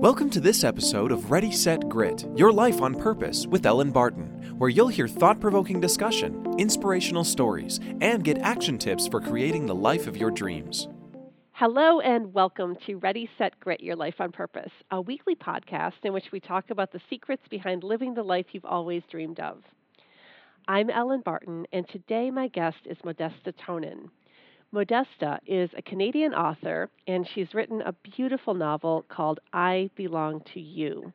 Welcome to this episode of Ready, Set, Grit Your Life on Purpose with Ellen Barton, where you'll hear thought provoking discussion, inspirational stories, and get action tips for creating the life of your dreams. Hello, and welcome to Ready, Set, Grit Your Life on Purpose, a weekly podcast in which we talk about the secrets behind living the life you've always dreamed of. I'm Ellen Barton, and today my guest is Modesta Tonin. Modesta is a Canadian author, and she's written a beautiful novel called I Belong to You.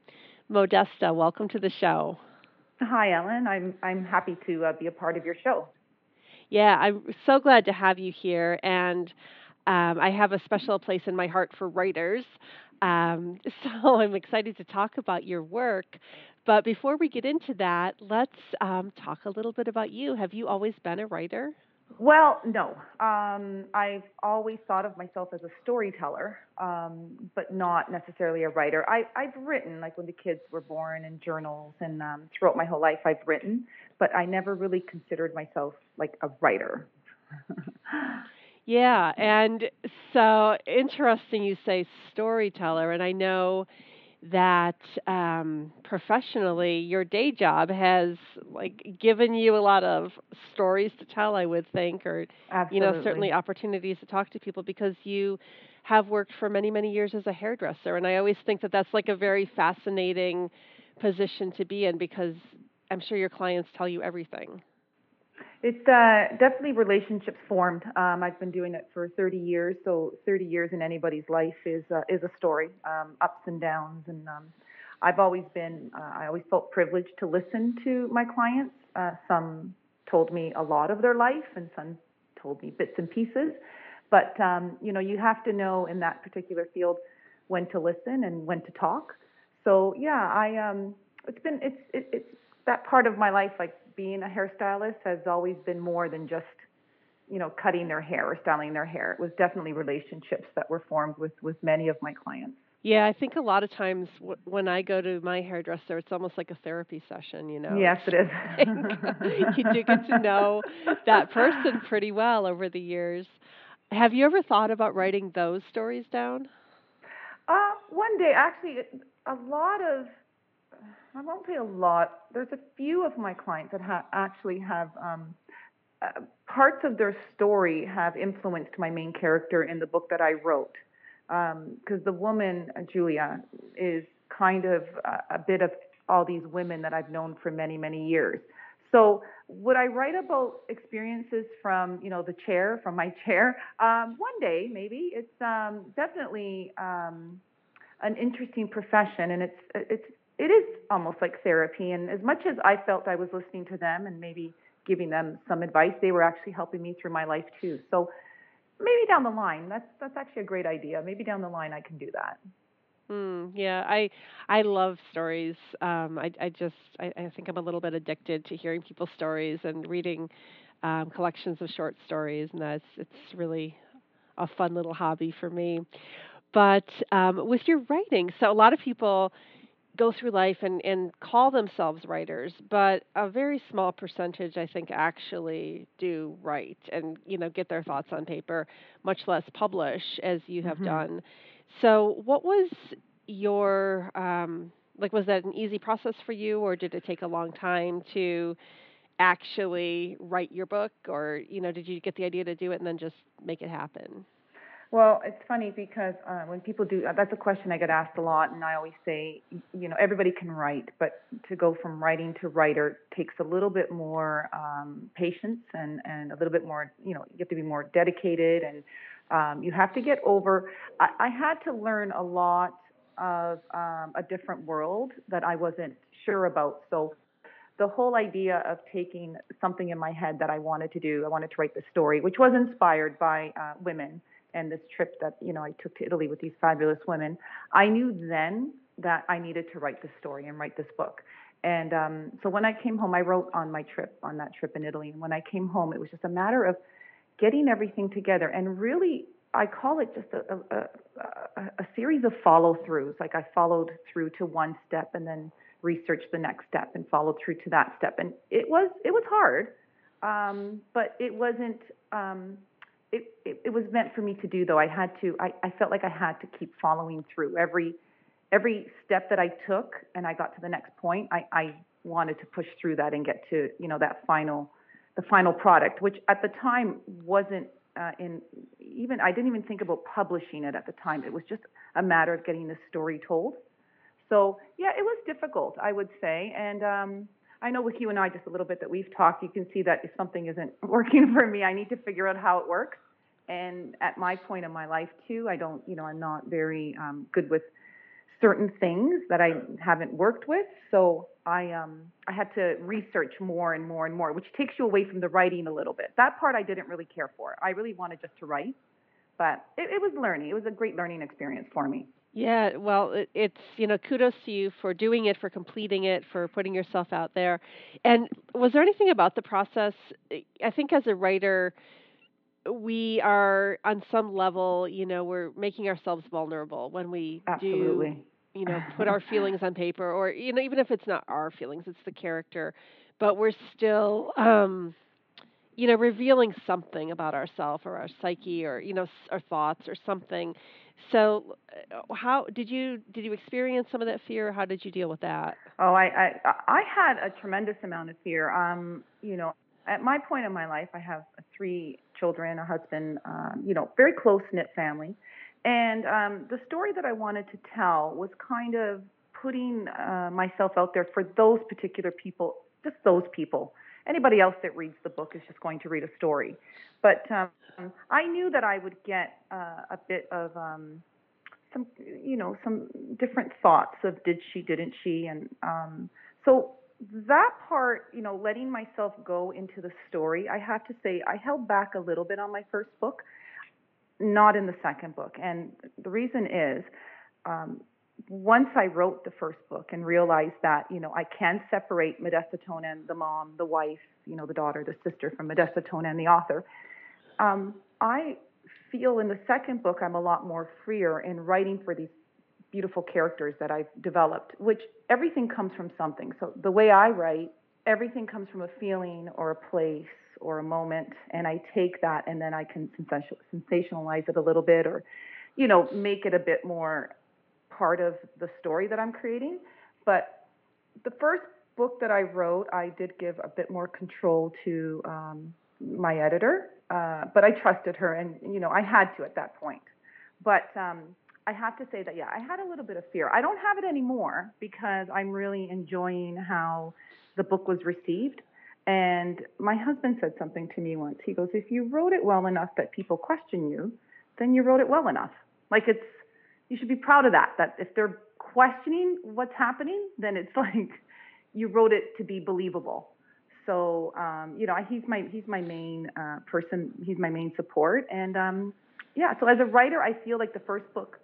Modesta, welcome to the show. Hi, Ellen. I'm I'm happy to uh, be a part of your show. Yeah, I'm so glad to have you here, and um, I have a special place in my heart for writers. Um, so I'm excited to talk about your work. But before we get into that, let's um, talk a little bit about you. Have you always been a writer? Well, no. Um, I've always thought of myself as a storyteller, um, but not necessarily a writer. I, I've written, like when the kids were born, in journals, and um, throughout my whole life, I've written, but I never really considered myself like a writer. yeah, and so interesting you say storyteller, and I know that um, professionally your day job has like given you a lot of stories to tell i would think or Absolutely. you know certainly opportunities to talk to people because you have worked for many many years as a hairdresser and i always think that that's like a very fascinating position to be in because i'm sure your clients tell you everything it's uh, definitely relationships formed. Um, I've been doing it for 30 years, so 30 years in anybody's life is uh, is a story, um, ups and downs, and um, I've always been. Uh, I always felt privileged to listen to my clients. Uh, some told me a lot of their life, and some told me bits and pieces. But um, you know, you have to know in that particular field when to listen and when to talk. So yeah, I um, it's been it's it, it's that part of my life like being a hairstylist has always been more than just you know cutting their hair or styling their hair. It was definitely relationships that were formed with with many of my clients. Yeah i think a lot of times w- when i go to my hairdresser it's almost like a therapy session you know? Yes it is. You do get to know that person pretty well over the years. Have you ever thought about writing those stories down? Uh one day actually a lot of I won't say a lot. There's a few of my clients that ha- actually have um, uh, parts of their story have influenced my main character in the book that I wrote. Because um, the woman, Julia, is kind of a, a bit of all these women that I've known for many, many years. So would I write about experiences from, you know, the chair, from my chair? Um, one day, maybe. It's um, definitely um, an interesting profession, and it's it's it is almost like therapy. And as much as I felt I was listening to them and maybe giving them some advice, they were actually helping me through my life too. So maybe down the line, that's that's actually a great idea. Maybe down the line I can do that. Mm, yeah, I I love stories. Um, I I just I, I think I'm a little bit addicted to hearing people's stories and reading um, collections of short stories, and that's it's really a fun little hobby for me. But um, with your writing, so a lot of people go through life and, and call themselves writers, but a very small percentage, I think, actually do write and you know get their thoughts on paper, much less publish as you have mm-hmm. done. So, what was your um, like? Was that an easy process for you, or did it take a long time to actually write your book, or you know, did you get the idea to do it and then just make it happen? Well, it's funny because uh, when people do, that's a question I get asked a lot, and I always say, you know, everybody can write, but to go from writing to writer takes a little bit more um, patience and and a little bit more, you know, you have to be more dedicated, and um, you have to get over. I, I had to learn a lot of um, a different world that I wasn't sure about, so the whole idea of taking something in my head that I wanted to do, I wanted to write the story, which was inspired by uh, women and this trip that you know I took to Italy with these fabulous women, I knew then that I needed to write this story and write this book. And um, so when I came home, I wrote on my trip, on that trip in Italy. And when I came home, it was just a matter of getting everything together. And really, I call it just a, a, a, a series of follow throughs. Like I followed through to one step and then researched the next step and followed through to that step. And it was it was hard, um, but it wasn't. Um, it, it, it was meant for me to do though. I had to I, I felt like I had to keep following through every every step that I took and I got to the next point, I, I wanted to push through that and get to you know that final the final product, which at the time wasn't uh, in even I didn't even think about publishing it at the time. It was just a matter of getting the story told. So yeah, it was difficult, I would say, and um, I know with you and I just a little bit that we've talked. You can see that if something isn't working for me, I need to figure out how it works. And at my point in my life too, I don't, you know, I'm not very um, good with certain things that I haven't worked with. So I um I had to research more and more and more, which takes you away from the writing a little bit. That part I didn't really care for. I really wanted just to write, but it, it was learning. It was a great learning experience for me. Yeah, well, it, it's you know kudos to you for doing it, for completing it, for putting yourself out there. And was there anything about the process? I think as a writer, we are on some level, you know, we're making ourselves vulnerable when we Absolutely. do you know put our feelings on paper or you know even if it's not our feelings it's the character. But we're still um you know revealing something about ourselves or our psyche or you know our thoughts or something. So uh, how did you did you experience some of that fear? How did you deal with that? Oh i i i had a tremendous amount of fear. Um you know at my point in my life i have three children a husband um you know very close knit family and um, the story that I wanted to tell was kind of putting uh, myself out there for those particular people, just those people. Anybody else that reads the book is just going to read a story. But um, I knew that I would get uh, a bit of um, some, you know, some different thoughts of did she, didn't she, and um, so that part, you know, letting myself go into the story, I have to say I held back a little bit on my first book not in the second book. And the reason is, um, once I wrote the first book and realized that, you know, I can separate Modesta Tonin, the mom, the wife, you know, the daughter, the sister from Modesta Tonin, the author, um, I feel in the second book I'm a lot more freer in writing for these beautiful characters that I've developed, which everything comes from something. So the way I write, everything comes from a feeling or a place or a moment, and I take that and then I can sensationalize it a little bit or, you know, make it a bit more part of the story that I'm creating. But the first book that I wrote, I did give a bit more control to um, my editor, uh, but I trusted her, and you know, I had to at that point. But um, I have to say that yeah, I had a little bit of fear. I don't have it anymore because I'm really enjoying how the book was received. And my husband said something to me once. He goes, If you wrote it well enough that people question you, then you wrote it well enough. Like it's, you should be proud of that. That if they're questioning what's happening, then it's like you wrote it to be believable. So, um, you know, he's my he's my main uh, person. He's my main support. And um, yeah, so as a writer, I feel like the first book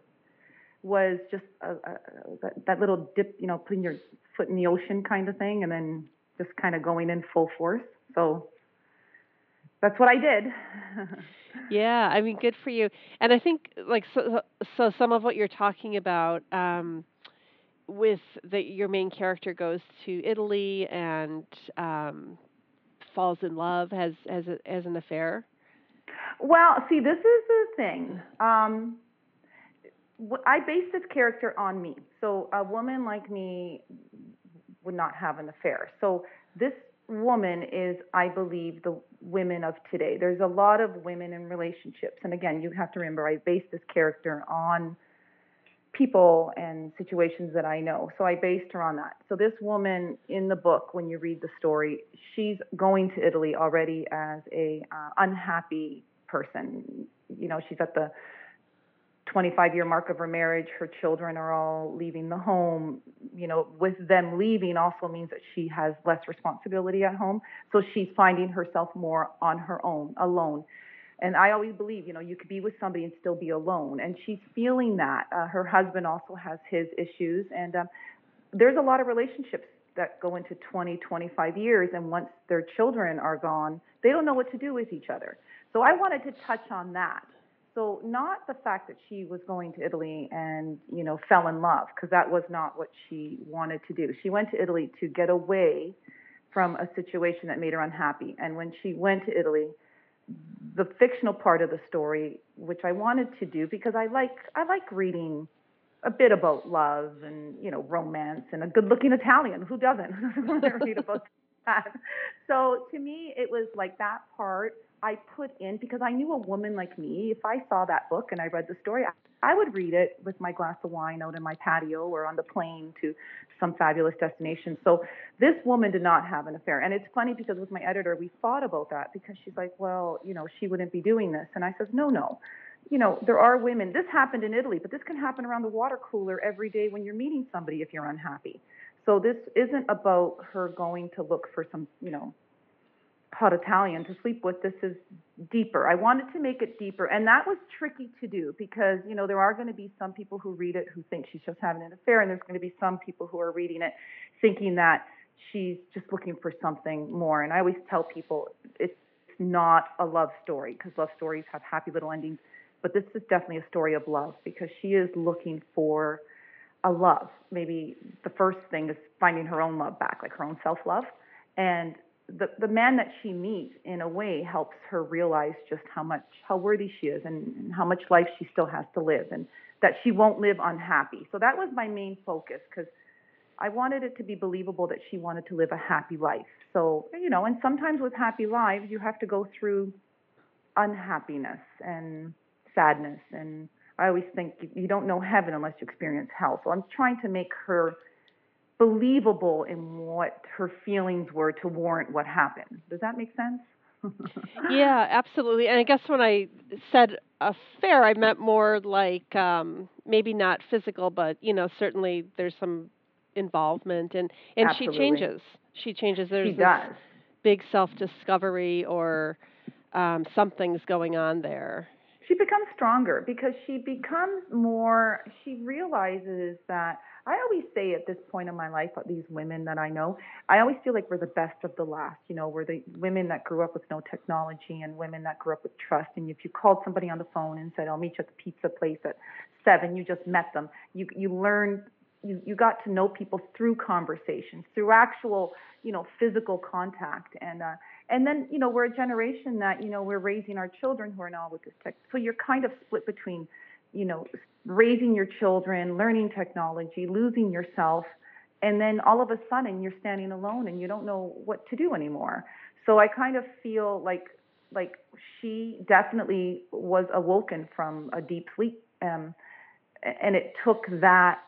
was just a, a, that, that little dip, you know, putting your foot in the ocean kind of thing, and then just kind of going in full force. So that's what I did. yeah, I mean, good for you. And I think like so, so some of what you're talking about um, with that your main character goes to Italy and um, falls in love, has has a, has an affair. Well, see, this is the thing. Um, I based this character on me. So a woman like me would not have an affair. So this woman is, I believe, the women of today. There's a lot of women in relationships. And again, you have to remember, I based this character on people and situations that I know. So I based her on that. So this woman in the book, when you read the story, she's going to Italy already as a uh, unhappy person. You know, she's at the 25 year mark of her marriage. Her children are all leaving the home. You know, with them leaving also means that she has less responsibility at home. So she's finding herself more on her own, alone. And I always believe, you know, you could be with somebody and still be alone. And she's feeling that. Uh, her husband also has his issues. And um, there's a lot of relationships that go into 20, 25 years. And once their children are gone, they don't know what to do with each other. So I wanted to touch on that so not the fact that she was going to Italy and, you know, fell in love, because that was not what she wanted to do. She went to Italy to get away from a situation that made her unhappy. And when she went to Italy, the fictional part of the story, which I wanted to do because I like I like reading a bit about love and you know romance and a good-looking Italian. Who doesn't? To read about that? So to me, it was like that part I put in because I knew a woman like me. If I saw that book and I read the story, I would read it with my glass of wine out in my patio or on the plane to some fabulous destination. So this woman did not have an affair. And it's funny because with my editor, we thought about that because she's like, well, you know, she wouldn't be doing this. And I said, no, no. You know, there are women. This happened in Italy, but this can happen around the water cooler every day when you're meeting somebody if you're unhappy. So this isn't about her going to look for some, you know, hot Italian to sleep with. This is deeper. I wanted to make it deeper, and that was tricky to do because you know there are going to be some people who read it who think she's just having an affair, and there's going to be some people who are reading it thinking that she's just looking for something more. And I always tell people it's not a love story because love stories have happy little endings, but this is definitely a story of love because she is looking for a love. Maybe the first thing is finding her own love back, like her own self love. And the the man that she meets in a way helps her realize just how much how worthy she is and, and how much life she still has to live and that she won't live unhappy. So that was my main focus because I wanted it to be believable that she wanted to live a happy life. So, you know, and sometimes with happy lives you have to go through unhappiness and sadness and I always think you don't know heaven unless you experience hell. So I'm trying to make her believable in what her feelings were to warrant what happened. Does that make sense? yeah, absolutely. And I guess when I said affair, I meant more like um maybe not physical, but you know, certainly there's some involvement and and Absolutely. she changes. She changes. There's she this big self discovery or um something's going on there. She becomes stronger because she becomes more she realizes that I always say at this point in my life, these women that I know, I always feel like we're the best of the last. You know, we're the women that grew up with no technology and women that grew up with trust. And if you called somebody on the phone and said, "I'll meet you at the pizza place at seven, you just met them. You you learned you you got to know people through conversations, through actual you know physical contact, and uh, and then you know we're a generation that you know we're raising our children who are now with this tech. So you're kind of split between you know, raising your children, learning technology, losing yourself, and then all of a sudden you're standing alone and you don't know what to do anymore. So I kind of feel like like she definitely was awoken from a deep sleep, um, and it took that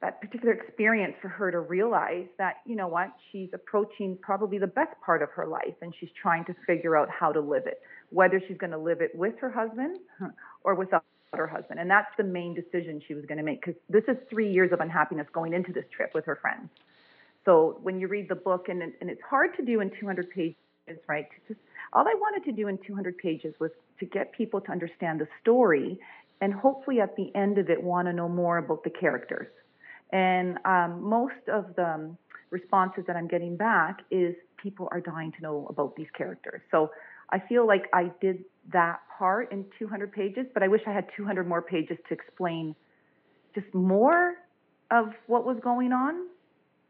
that particular experience for her to realize that you know what she's approaching probably the best part of her life and she's trying to figure out how to live it whether she's going to live it with her husband or without her husband. And that's the main decision she was going to make because this is three years of unhappiness going into this trip with her friends. So when you read the book, and, and it's hard to do in 200 pages, right? Just all I wanted to do in 200 pages was to get people to understand the story, and hopefully at the end of it, want to know more about the characters. And um, most of the um, responses that I'm getting back is people are dying to know about these characters. So I feel like I did that part in 200 pages, but I wish I had 200 more pages to explain just more of what was going on.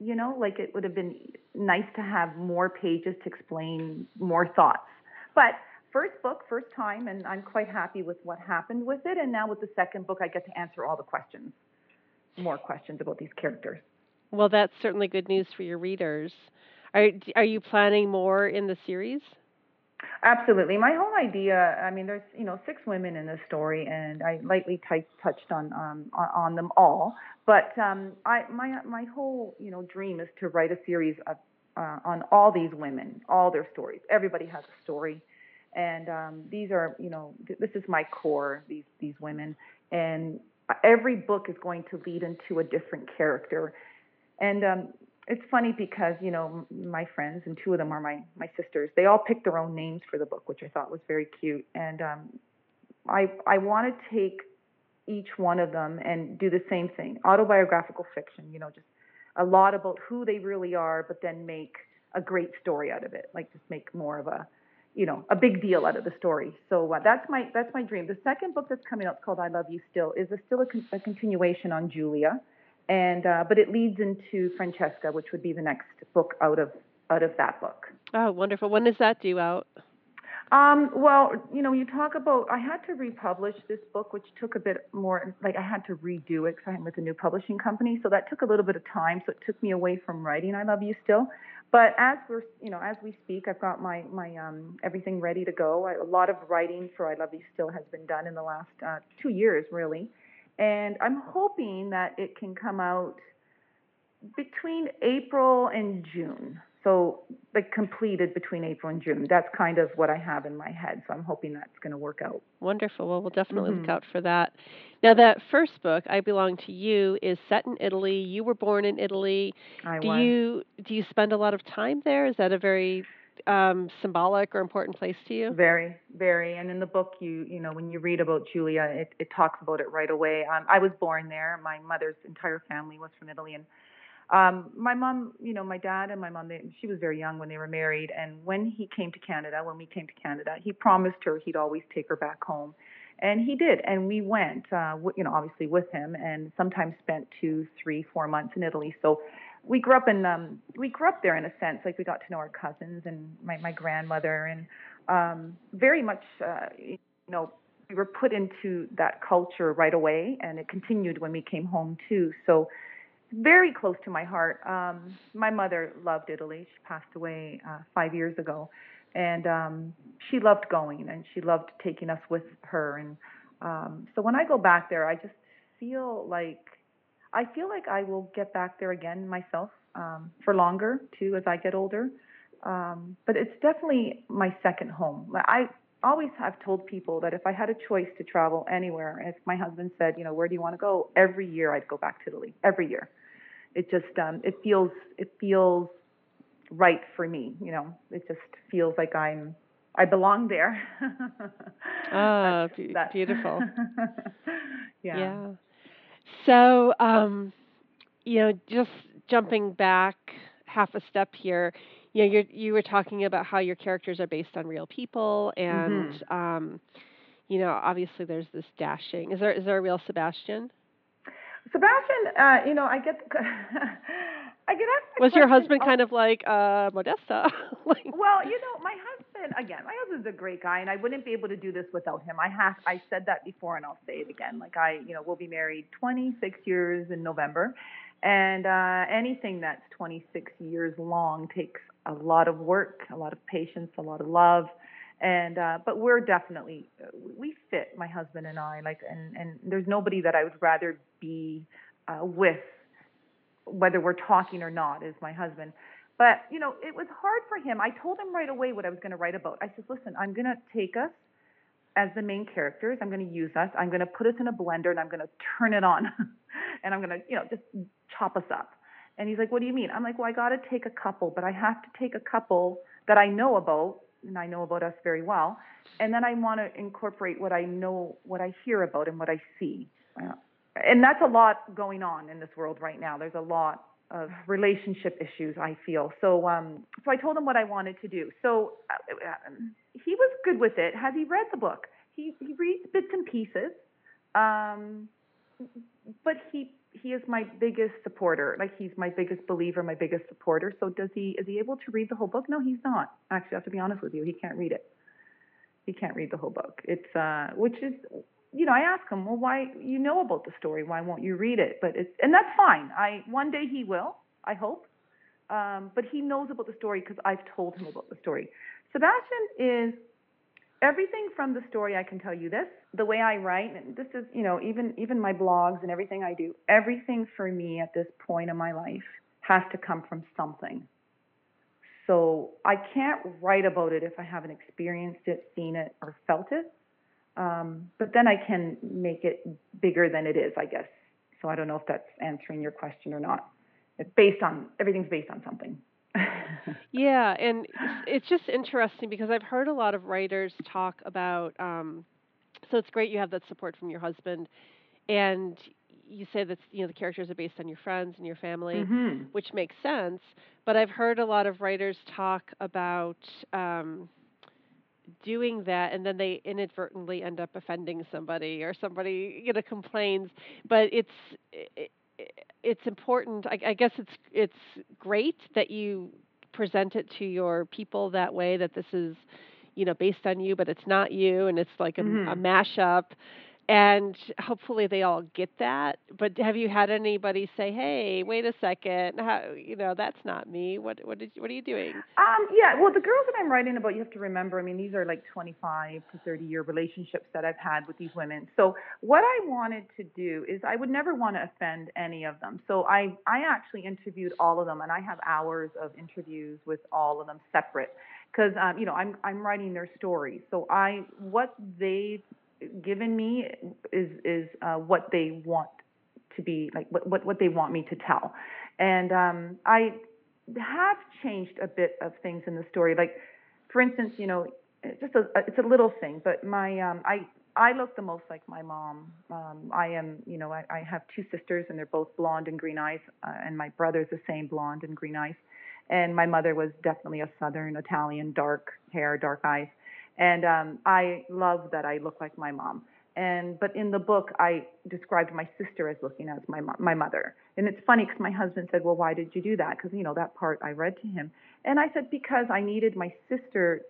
You know, like it would have been nice to have more pages to explain more thoughts. But first book, first time, and I'm quite happy with what happened with it. And now with the second book, I get to answer all the questions, more questions about these characters. Well, that's certainly good news for your readers. Are are you planning more in the series? Absolutely. My whole idea, I mean, there's, you know, six women in this story, and I lightly t- touched on, um, on, them all. But um, I, my, my whole, you know, dream is to write a series of, uh, on all these women, all their stories. Everybody has a story. And um, these are, you know, th- this is my core, these, these women. And every book is going to lead into a different character. And um, it's funny because you know my friends and two of them are my my sisters they all picked their own names for the book which i thought was very cute. And um i i want to take each one of them and do the same thing autobiographical fiction you know just a lot about who they really are but then make a great story out of it like just make more of a you know a big deal out of the story. So uh, that's my that's my dream. The second book that's coming out called i love you still is a, still a, con- a continuation on julia and uh, but it leads into Francesca, which would be the next book out of out of that book. Oh, wonderful! When is that due out? Um, well, you know, you talk about I had to republish this book, which took a bit more. Like I had to redo it because I'm with a new publishing company, so that took a little bit of time. So it took me away from writing. I love you still, but as we're, you know, as we speak, I've got my my um, everything ready to go. I, a lot of writing for I Love You Still has been done in the last uh, two years, really, and I'm hoping that it can come out between April and June. So, like completed between April and June. That's kind of what I have in my head. So, I'm hoping that's going to work out. Wonderful. Well, we'll definitely Mhm. look out for that. Now, that first book, I Belong to You, is set in Italy. You were born in Italy. I do was. you do you spend a lot of time there? Is that a very um, symbolic or important place to you? Very, very. And in the book, you you know, when you read about Julia, it, it talks about it right away. Um, I was born there. My mother's entire family was from Italy, and um, my mom, you know, my dad and my mom, they, she was very young when they were married. And when he came to Canada, when we came to Canada, he promised her he'd always take her back home, and he did. And we went, uh, you know, obviously with him, and sometimes spent two, three, four months in Italy. So we grew up in um we grew up there in a sense like we got to know our cousins and my my grandmother and um very much uh you know we were put into that culture right away and it continued when we came home too. So very close to my heart. Um my mother loved italy. She passed away uh 5 years ago. And um she loved going and she loved taking us with her. And um so when i go back there i just feel like I feel like I will get back there again myself um, for longer too as I get older. Um, but it's definitely my second home. I always have told people that if I had a choice to travel anywhere, if my husband said, you know, where do you want to go? Every year I'd go back to Italy. Every year. It just um, it feels it feels right for me. You know, it just feels like I'm I belong there. Ah, That's- be- that- beautiful. yeah. So, um, you know, just jumping back half a step here, you know, you you were talking about how your characters are based on real people, and Mm-hmm. um, you know, obviously there's this dashing. Is there is there a real Sebastian? Sebastian, uh, you know, I get I get asked. Was your husband kind of like uh, Modesta? like, Well, you know, my husband again. My husband's a great guy, and I wouldn't be able to do this without him. I have. I said that before, and I'll say it again. Like I, you know, we'll be married 26 years in November, and uh, anything that's 26 years long takes a lot of work, a lot of patience, a lot of love. And uh, but we're definitely we fit my husband and I like and and there's nobody that I would rather be uh, with whether we're talking or not is my husband. But, you know, it was hard for him. I told him right away what I was going to write about. I said, listen, I'm going to take us as the main characters. I'm going to use us. I'm going to put us in a blender and I'm going to turn it on. and I'm going to, you know, just chop us up. And he's like, what do you mean? I'm like, well, I got to take a couple, but I have to take a couple that I know about, and I know about us very well. And then I want to incorporate what I know, what I hear about, and what I see. And that's a lot going on in this world right now. There's a lot of relationship issues. I feel so. Um, so I told him what I wanted to do. So uh, he was good with it. Has he read the book? He he reads bits and pieces, um, but he he is my biggest supporter. Like he's my biggest believer, my biggest supporter. So does he is he able to read the whole book? No, he's not. Actually, I have to be honest with you. He can't read it. He can't read the whole book. It's uh, which is you know, I ask him, well, why you know about the story? Why won't you read it? But it's and that's fine. I one day he will. I hope. Um, but he knows about the story because I've told him about the story. Sebastian is everything from the story. I can tell you this: the way I write, and this is, you know, even even my blogs and everything I do. Everything for me at this point in my life has to come from something. So I can't write about it if I haven't experienced it, seen it, or felt it. Um, but then I can make it bigger than it is, I guess. So I don't know if that's answering your question or not. It's based on everything's based on something. Yeah, and it's- just interesting because I've heard a lot of writers talk about. Um, so it's great you have that support from your husband, and you say that you know the characters are based on your friends and your family, hmm which makes sense. But I've heard a lot of writers talk about um, doing that, and then they inadvertently end up offending somebody, or somebody you know complains. But it's it, it's important. I, I guess it's it's great that you present it to your people that way. That this is, you know, based on you, but it's not you, and it's like a, a Mhm. mashup and hopefully they all get that. But have you had anybody say, "Hey, wait a second, how, you know, that's not me. What what did what are you doing?" Um, yeah, well, the girls that I'm writing about, you have to remember, I mean, these are like 25 to 30 year relationships that I've had with these women. So what I wanted to do is I would never want to offend any of them. So I, I actually interviewed all of them, and I have hours of interviews with all of them separate because, um, you know, I'm, I'm writing their stories. So I, what they've given me is, is uh, what they want to be, like what, what, what they want me to tell. And um, I have changed a bit of things in the story. Like, for instance, you know, it's just a it's a little thing, but my um, I I look the most like my mom. Um, I am, you know, I, I have two sisters and they're both blonde and green eyes, uh, and my brother's the same blonde and green eyes. And my mother was definitely a Southern Italian, dark hair, dark eyes. And um, I love that I look like my mom. And but in the book, I described my sister as looking as my my mother. And it's funny because my husband said, "Well, why did you do that?" Because you know that part I read to him, and I said because I needed my sister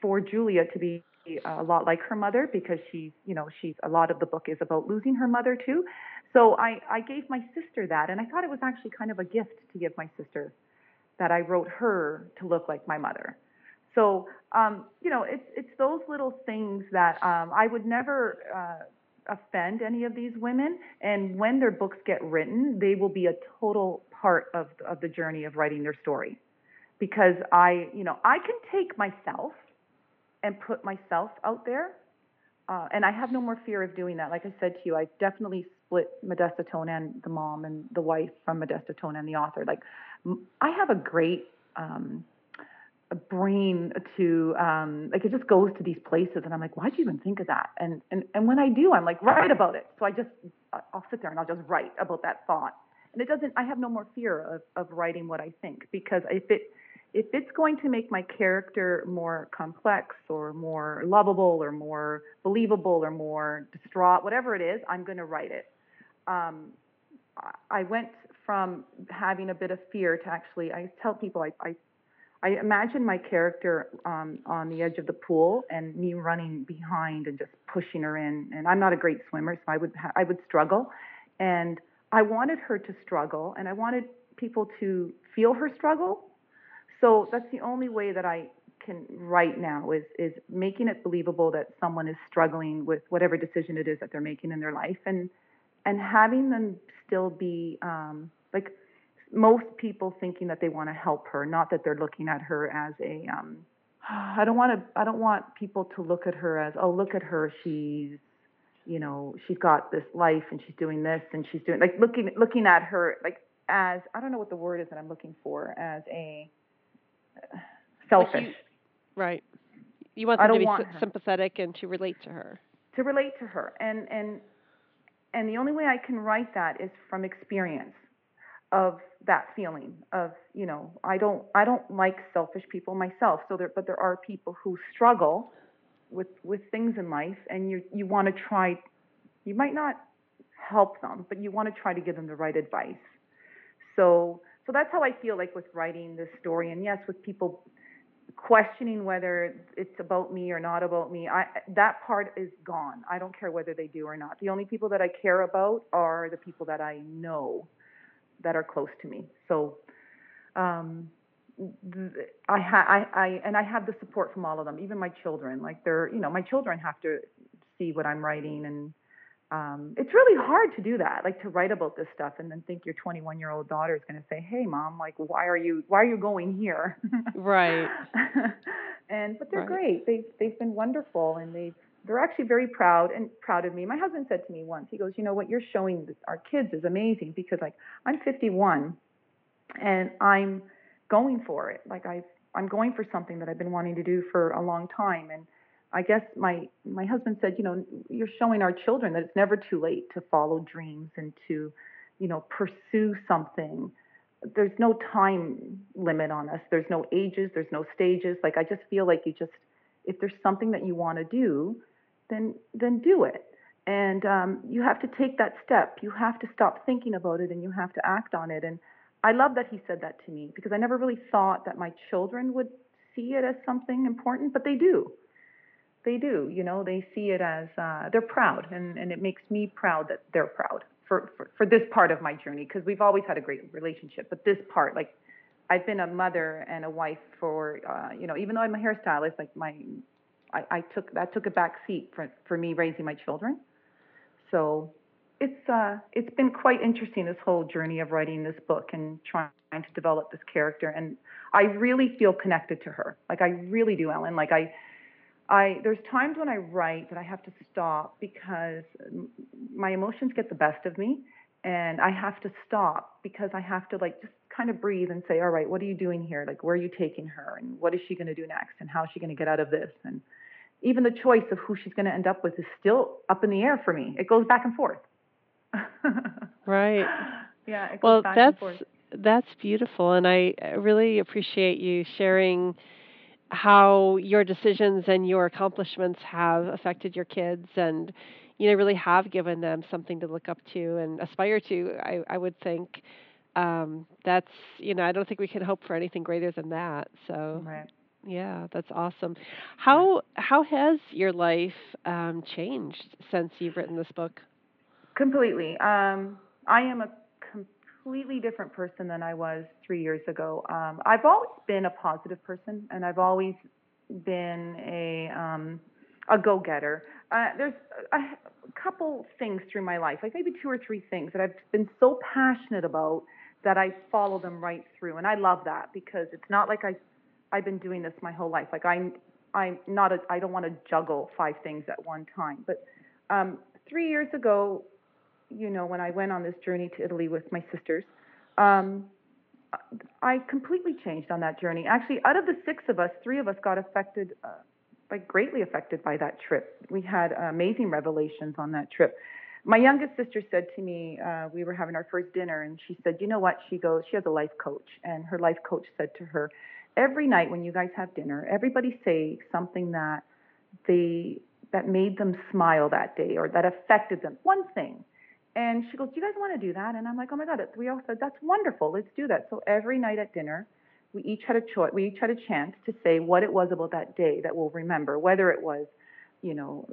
for Julia to be a lot like her mother because she's you know she's a lot of the book is about losing her mother too. So I I gave my sister that, and I thought it was actually kind of a gift to give my sister that I wrote her to look like my mother. So, um, you know, it's it's those little things that um, I would never uh, offend any of these women. And when their books get written, they will be a total part of of the journey of writing their story, because I, you know, I can take myself and put myself out there, uh, and I have no more fear of doing that. Like I said to you, I definitely split Modesta Tonin, the mom, and the wife from Modesta Tonin, the author. Like, I have a great um, brain to um like it just goes to these places and I'm like, why'd you even think of that? And and and when I do, I'm like, write about it. So I just I'll sit there and I'll just write about that thought. And it doesn't I have no more fear of, of writing what I think because if it if it's going to make my character more complex or more lovable or more believable or more distraught, whatever it is, I'm going to write it. Um, I went from having a bit of fear to actually, I tell people I, I I imagine my character um, on the edge of the pool and me running behind and just pushing her in. And I'm not a great swimmer, so I would ha- I would struggle, and I wanted her to struggle, and I wanted people to feel her struggle. So that's the only way that I can write now is is making it believable that someone is struggling with whatever decision it is that they're making in their life, and and having them still be um, like most people thinking that they want to help her, not that they're looking at her as a um I don't want to I don't want people to look at her as, oh, look at her, she's you know, she's got this life and she's doing this and she's doing like looking looking at her like as I don't know what the word is that I'm looking for as a uh, selfish. Like you, right. You want them to be want sy- sympathetic and to relate to her. to relate to her and and and the only way I can write that is from experience of that feeling of you know I don't I don't like selfish people myself. So there but there are people who struggle with with things in life and you you want to try you might not help them but you want to try to give them the right advice. So so that's how I feel like with writing this story. And yes with people questioning whether it's about me or not about me I that part is gone. I don't care whether they do or not. The only people that I care about are the people that I know that are close to me. So um, th- I, ha- I, I, and I have the support from all of them, even my children. Like they're, you know, my children have to see what I'm writing, and um, it's really hard to do that, like to write about this stuff, and then think your 21 year old daughter is going to say, "Hey, mom, like, why are you, why are you going here?" Right. and but they're Right. great. They've they've been wonderful, and they've they're actually very proud and proud of me. My husband said to me once, he goes, "You know what you're showing our kids is amazing because like I'm 51 and I'm going for it. Like I I'm going for something that I've been wanting to do for a long time and I guess my my husband said, you know, you're showing our children that it's never too late to follow dreams and to, you know, pursue something. There's no time limit on us. There's no ages, there's no stages. Like I just feel like you just if there's something that you want to do, then then do it. And um, you have to take that step. You have to stop thinking about it and you have to act on it. And I love that he said that to me because I never really thought that my children would see it as something important, but they do. They do. You know, they see it as uh, they're proud, and and it makes me proud that they're proud for for, for this part of my journey because we've always had a great relationship, but this part, like. I've been a mother and a wife for, uh, you know, even though I'm a hairstylist, like my, I, I took that took a back seat for for me raising my children. So it's uh, it's been quite interesting this whole journey of writing this book and trying to develop this character. And I really feel connected to her. Like I really do, Ellen. Like I, I there's times when I write that I have to stop because my emotions get the best of me, and I have to stop because I have to like just kind of breathe and say, all right, what are you doing here? Like where are you taking her, and what is she going to do next, and how is she going to get out of this, and even the choice of who she's going to end up with is still up in the air for me. It goes back and forth. right. Yeah. well, that's that's beautiful, and I really appreciate you sharing how your decisions and your accomplishments have affected your kids and you know really have given them something to look up to and aspire to i i would think um that's you know i don't think we can hope for anything greater than that so right. Yeah that's awesome how how has your life um changed since you've written this book Completely. Um, I am a completely different person than I was three years ago. Um, I've always been a positive person, and I've always been a um, a go-getter. Uh, there's a, a couple things through my life, like maybe two or three things that I've been so passionate about that I follow them right through, and I love that because it's not like I I've been doing this my whole life. Like I'm I'm not a I don't want to juggle five things at one time. But um, three years ago, you know, when I went on this journey to Italy with my sisters, um, I completely changed on that journey. Actually, out of the six of us, three of us got affected, uh, like greatly affected by that trip. We had amazing revelations on that trip. My youngest sister said to me, uh, we were having our first dinner, and she said, You know what? She goes, she has a life coach, and her life coach said to her, Every night when you guys have dinner, everybody say something that they that made them smile that day or that affected them. One thing. And she goes, Do you guys want to do that? And I'm like, Oh my God. We all said, That's wonderful. Let's do that. So every night at dinner, we each had a choice. We each had a chance to say what it was about that day that we'll remember, whether it was, you know,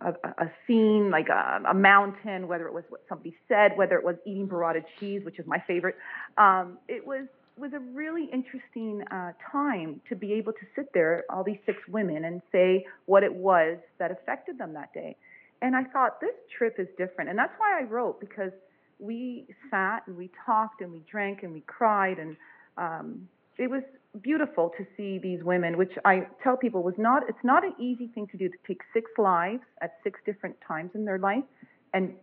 a, a, a scene like a, a, mountain, whether it was what somebody said, whether it was eating burrata cheese, which is my favorite. Um, it was was a really interesting uh, time to be able to sit there, all these six women, and say what it was that affected them that day. And I thought, this trip is different. And that's why I wrote, because we sat and we talked and we drank and we cried. And um, it was beautiful to see these women, which I tell people was not, it's not an easy thing to do to take six lives at six different times in their life and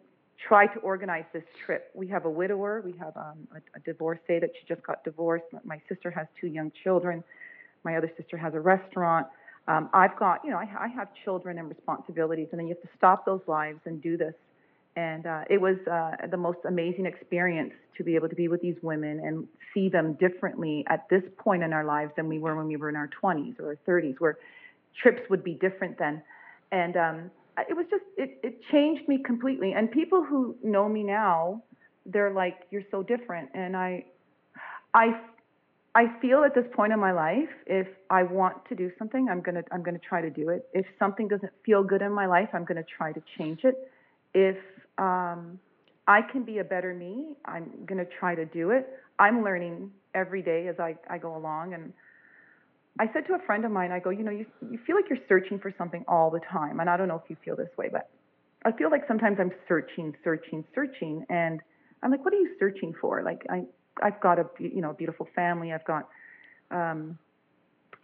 try to organize this trip. We have a widower, we have um, a, a divorcee that she just got divorced. My sister has two young children. My other sister has a restaurant. Um, I've got, you know, I, I have children and responsibilities, and then you have to stop those lives and do this. And uh, it was uh, the most amazing experience to be able to be with these women and see them differently at this point in our lives than we were when we were in our 20s or our 30s, where trips would be different then. And um, it was just, it, it changed me completely. And people who know me now, they're like, "You're so different," and I, I I feel at this point in my life, if I want to do something, I'm gonna I'm gonna try to do it. If something doesn't feel good in my life, I'm gonna try to change it. If um, I can be a better me, I'm gonna try to do it. I'm learning every day as I, I go along. And I said to a friend of mine, I go, you know, you you feel like you're searching for something all the time, and I don't know if you feel this way, but I feel like sometimes I'm searching, searching, searching, and I'm like, what are you searching for? Like I I've got a you know beautiful family. I've got um,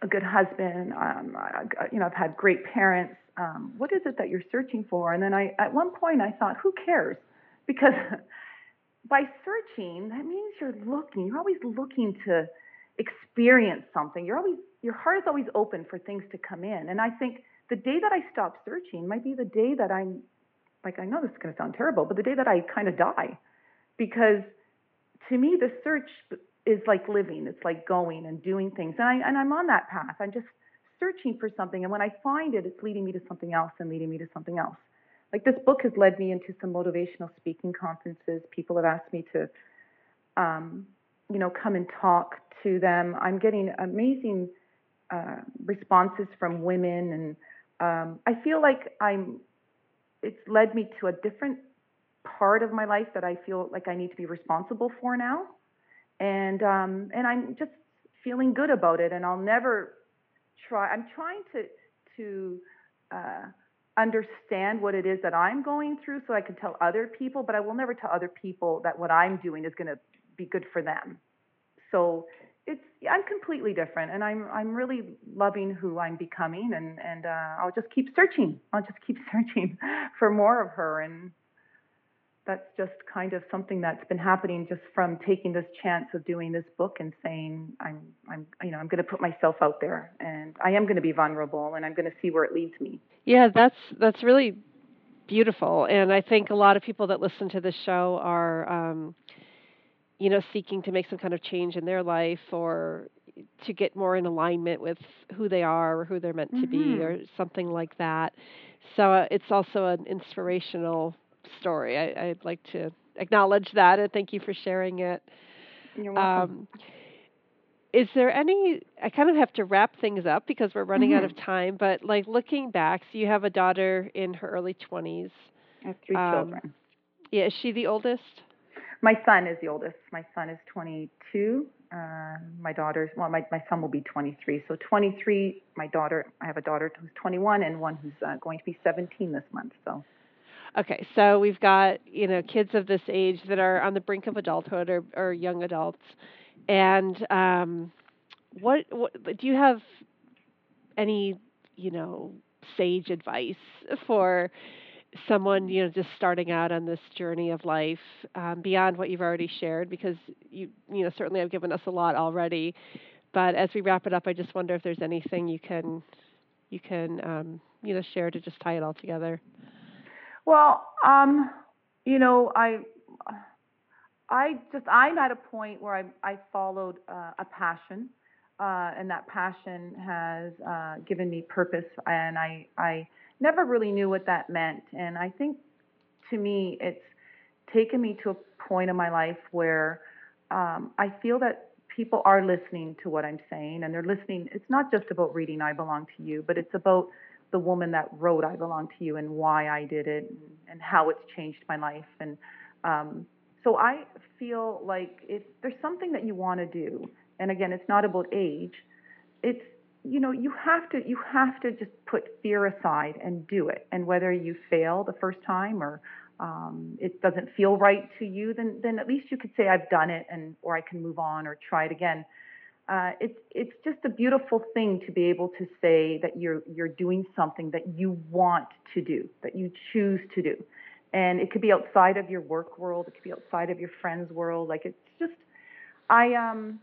a good husband. Um, I, you know, I've had great parents. Um, what is it that you're searching for? And then I, at one point, I thought, who cares? Because by searching, that means you're looking. You're always looking to experience something. You're always your heart is always open for things to come in. And I think the day that I stop searching might be the day that I'm like I know this is going to sound terrible, but the day that I kind of die, because to me, the search is like living. It's like going and doing things. And, I, and I'm on that path. I'm just searching for something. And when I find it, it's leading me to something else and leading me to something else. Like this book has led me into some motivational speaking conferences. People have asked me to, um, you know, come and talk to them. I'm getting amazing uh, responses from women, and um, I feel like I'm. It's led me to a different part of my life that I feel like I need to be responsible for now, and um, and I'm just feeling good about it. And I'll never try. I'm trying to to uh, understand what it is that I'm going through, so I can tell other people. But I will never tell other people that what I'm doing is going to be good for them. So it's I'm completely different, and I'm I'm really loving who I'm becoming, and and uh, I'll just keep searching. I'll just keep searching for more of her, and that's just kind of something that's been happening just from taking this chance of doing this book and saying I'm I'm you know I'm going to put myself out there, and I am going to be vulnerable, and I'm going to see where it leads me. Yeah, that's that's really beautiful, and I think a lot of people that listen to this show are. Um, you know, seeking to make some kind of change in their life or to get more in alignment with who they are or who they're meant mm-hmm. to be mm-hmm. or something like that. So uh, it's also an inspirational story. I, would like to acknowledge that and thank you for sharing it. You're welcome. Um, is there any I kind of have to wrap things up because we're running mm-hmm. out of time, but like looking back, so you have a daughter in her early 20s. I have three um, children. Yeah, is she the oldest? My son is the oldest. My son is 22. Uh, my daughter's well, my my son will be 23. So 23. My daughter, I have a daughter who's 21 and one who's uh, going to be 17 this month. So. Okay, so we've got you know kids of this age that are on the brink of adulthood or, or young adults, and um, what what do you have any you know sage advice for someone you know just starting out on this journey of life um, beyond what you've already shared because you you know certainly have given us a lot already. But as we wrap it up i just wonder if there's anything you can you can um, you know share to just tie it all together. Well um, you know i i just i'm at a point where i i followed uh, a passion uh, and that passion has uh, given me purpose and i i never really knew what that meant. And I think to me, it's taken me to a point in my life where um, I feel that people are listening to what I'm saying, and they're listening. It's not just about reading I Belong to You, but it's about the woman that wrote I Belong to You and why I did it and, and how it's changed my life. And um, so I feel like if there's something that you want to do, and again, it's not about age, it's you know you have to you have to just put fear aside and do it. And whether you fail the first time or um, it doesn't feel right to you then then at least you could say i've done it and or i can move on or try it again. Uh, it's it's just a beautiful thing to be able to say that you're you're doing something that you want to do that you choose to do. And it could be outside of your work world it could be outside of your friends world like it's just i um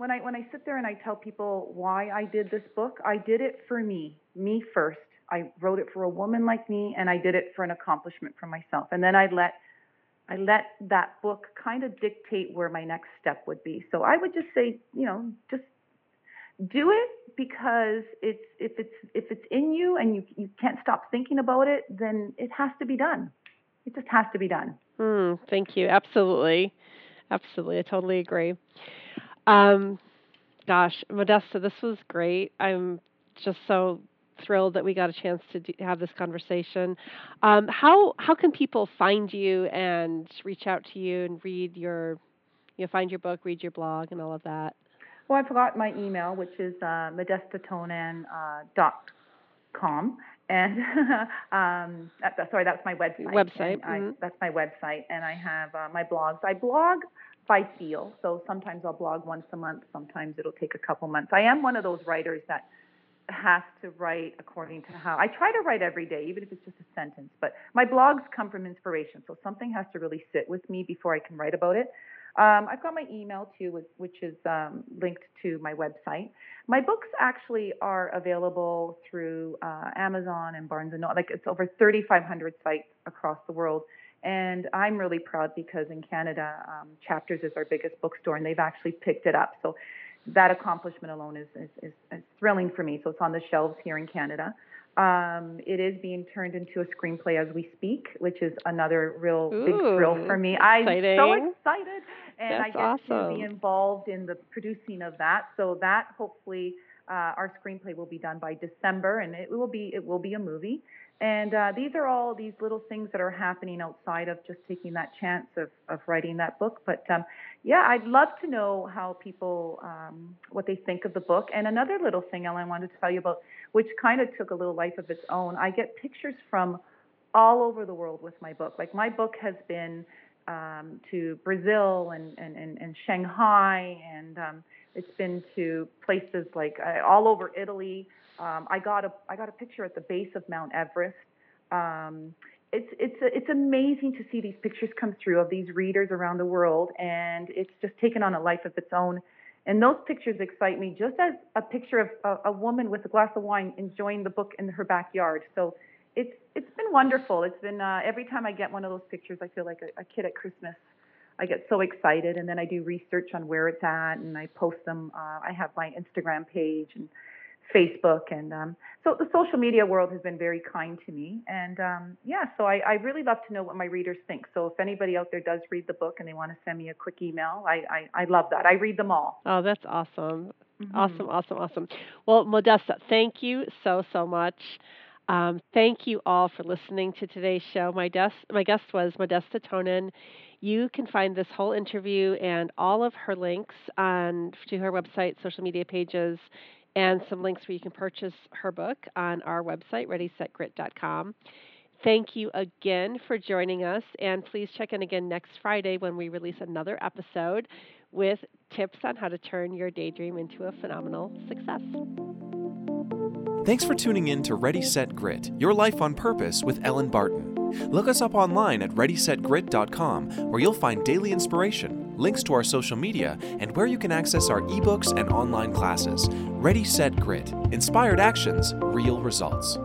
when I when I sit there and I tell people why I did this book, I did it for me, me first. I wrote it for a woman like me, and I did it for an accomplishment for myself. And then I let I let that book kind of dictate where my next step would be. So I would just say, you know, just do it because it's if it's if it's in you and you you can't stop thinking about it, then it has to be done. It just has to be done. Mm, thank you. Absolutely. Absolutely. I totally agree. Um, gosh, Modesta, this was great. I'm just so thrilled that we got a chance to do, have this conversation. Um, how how can people find you and reach out to you and read your, you know, find your book, read your blog, and all of that? Well, I forgot my email, which is uh, modestatonin uh, dot com. And um, that, sorry, that's my website. Website. Mm-hmm. that's my website, and I have uh, my blogs. I blog I feel. So sometimes I'll blog once a month, sometimes it'll take a couple months. I am one of those writers that has to write according to how I try to write every day, even if it's just a sentence. But my blogs come from inspiration, so something has to really sit with me before I can write about it. Um, I've got my email too, which is um, linked to my website. My books actually are available through uh, Amazon and Barnes and Noble. Like it's over 3,500 sites across the world. And I'm really proud because in Canada, um, Chapters is our biggest bookstore, and they've actually picked it up. So that accomplishment alone is, is, is, is thrilling for me. So it's on the shelves here in Canada. Um, it is being turned into a screenplay as we speak, which is another real Ooh, big thrill for me. I'm so excited, and That's I get awesome. to be involved in the producing of that. So that hopefully Uh, our screenplay will be done by December, and it will be it will be a movie. And uh, these are all these little things that are happening outside of just taking that chance of, of writing that book. But um, yeah, I'd love to know how people, um, what they think of the book. And another little thing, Ellen, I wanted to tell you about, which kind of took a little life of its own. I get pictures from all over the world with my book. Like my book has been um, to Brazil and, and, and, and Shanghai, and um, it's been to places like uh, all over Italy. Um, I got a I got a picture at the base of Mount Everest. Um, it's it's it's amazing to see these pictures come through of these readers around the world, and it's just taken on a life of its own. And those pictures excite me just as a picture of a, a woman with a glass of wine enjoying the book in her backyard. So it's it's been wonderful. It's been uh, every time I get one of those pictures, I feel like a, a kid at Christmas. I get so excited, and then I do research on where it's at, and I post them. Uh, I have my Instagram page and Facebook, and um, so the social media world has been very kind to me. And um, yeah, so I, I really love to know what my readers think. So if anybody out there does read the book and they want to send me a quick email, I, I, I love that. I read them all. Oh, that's awesome. Mm-hmm. Awesome, awesome, awesome. Well, Modesta, thank you so, so much. Um, thank you all for listening to today's show. My, des- my guest was Modesta Tonin. You can find this whole interview and all of her links on to her website, social media pages, and some links where you can purchase her book on our website, readysetgrit.com. Thank you again for joining us, and please check in again next Friday when we release another episode with tips on how to turn your daydream into a phenomenal success. Thanks for tuning in to Ready Set Grit Your Life on Purpose with Ellen Barton. Look us up online at ReadySetGrit.com, where you'll find daily inspiration, links to our social media, and where you can access our ebooks and online classes. Ready Set Grit Inspired Actions, Real Results.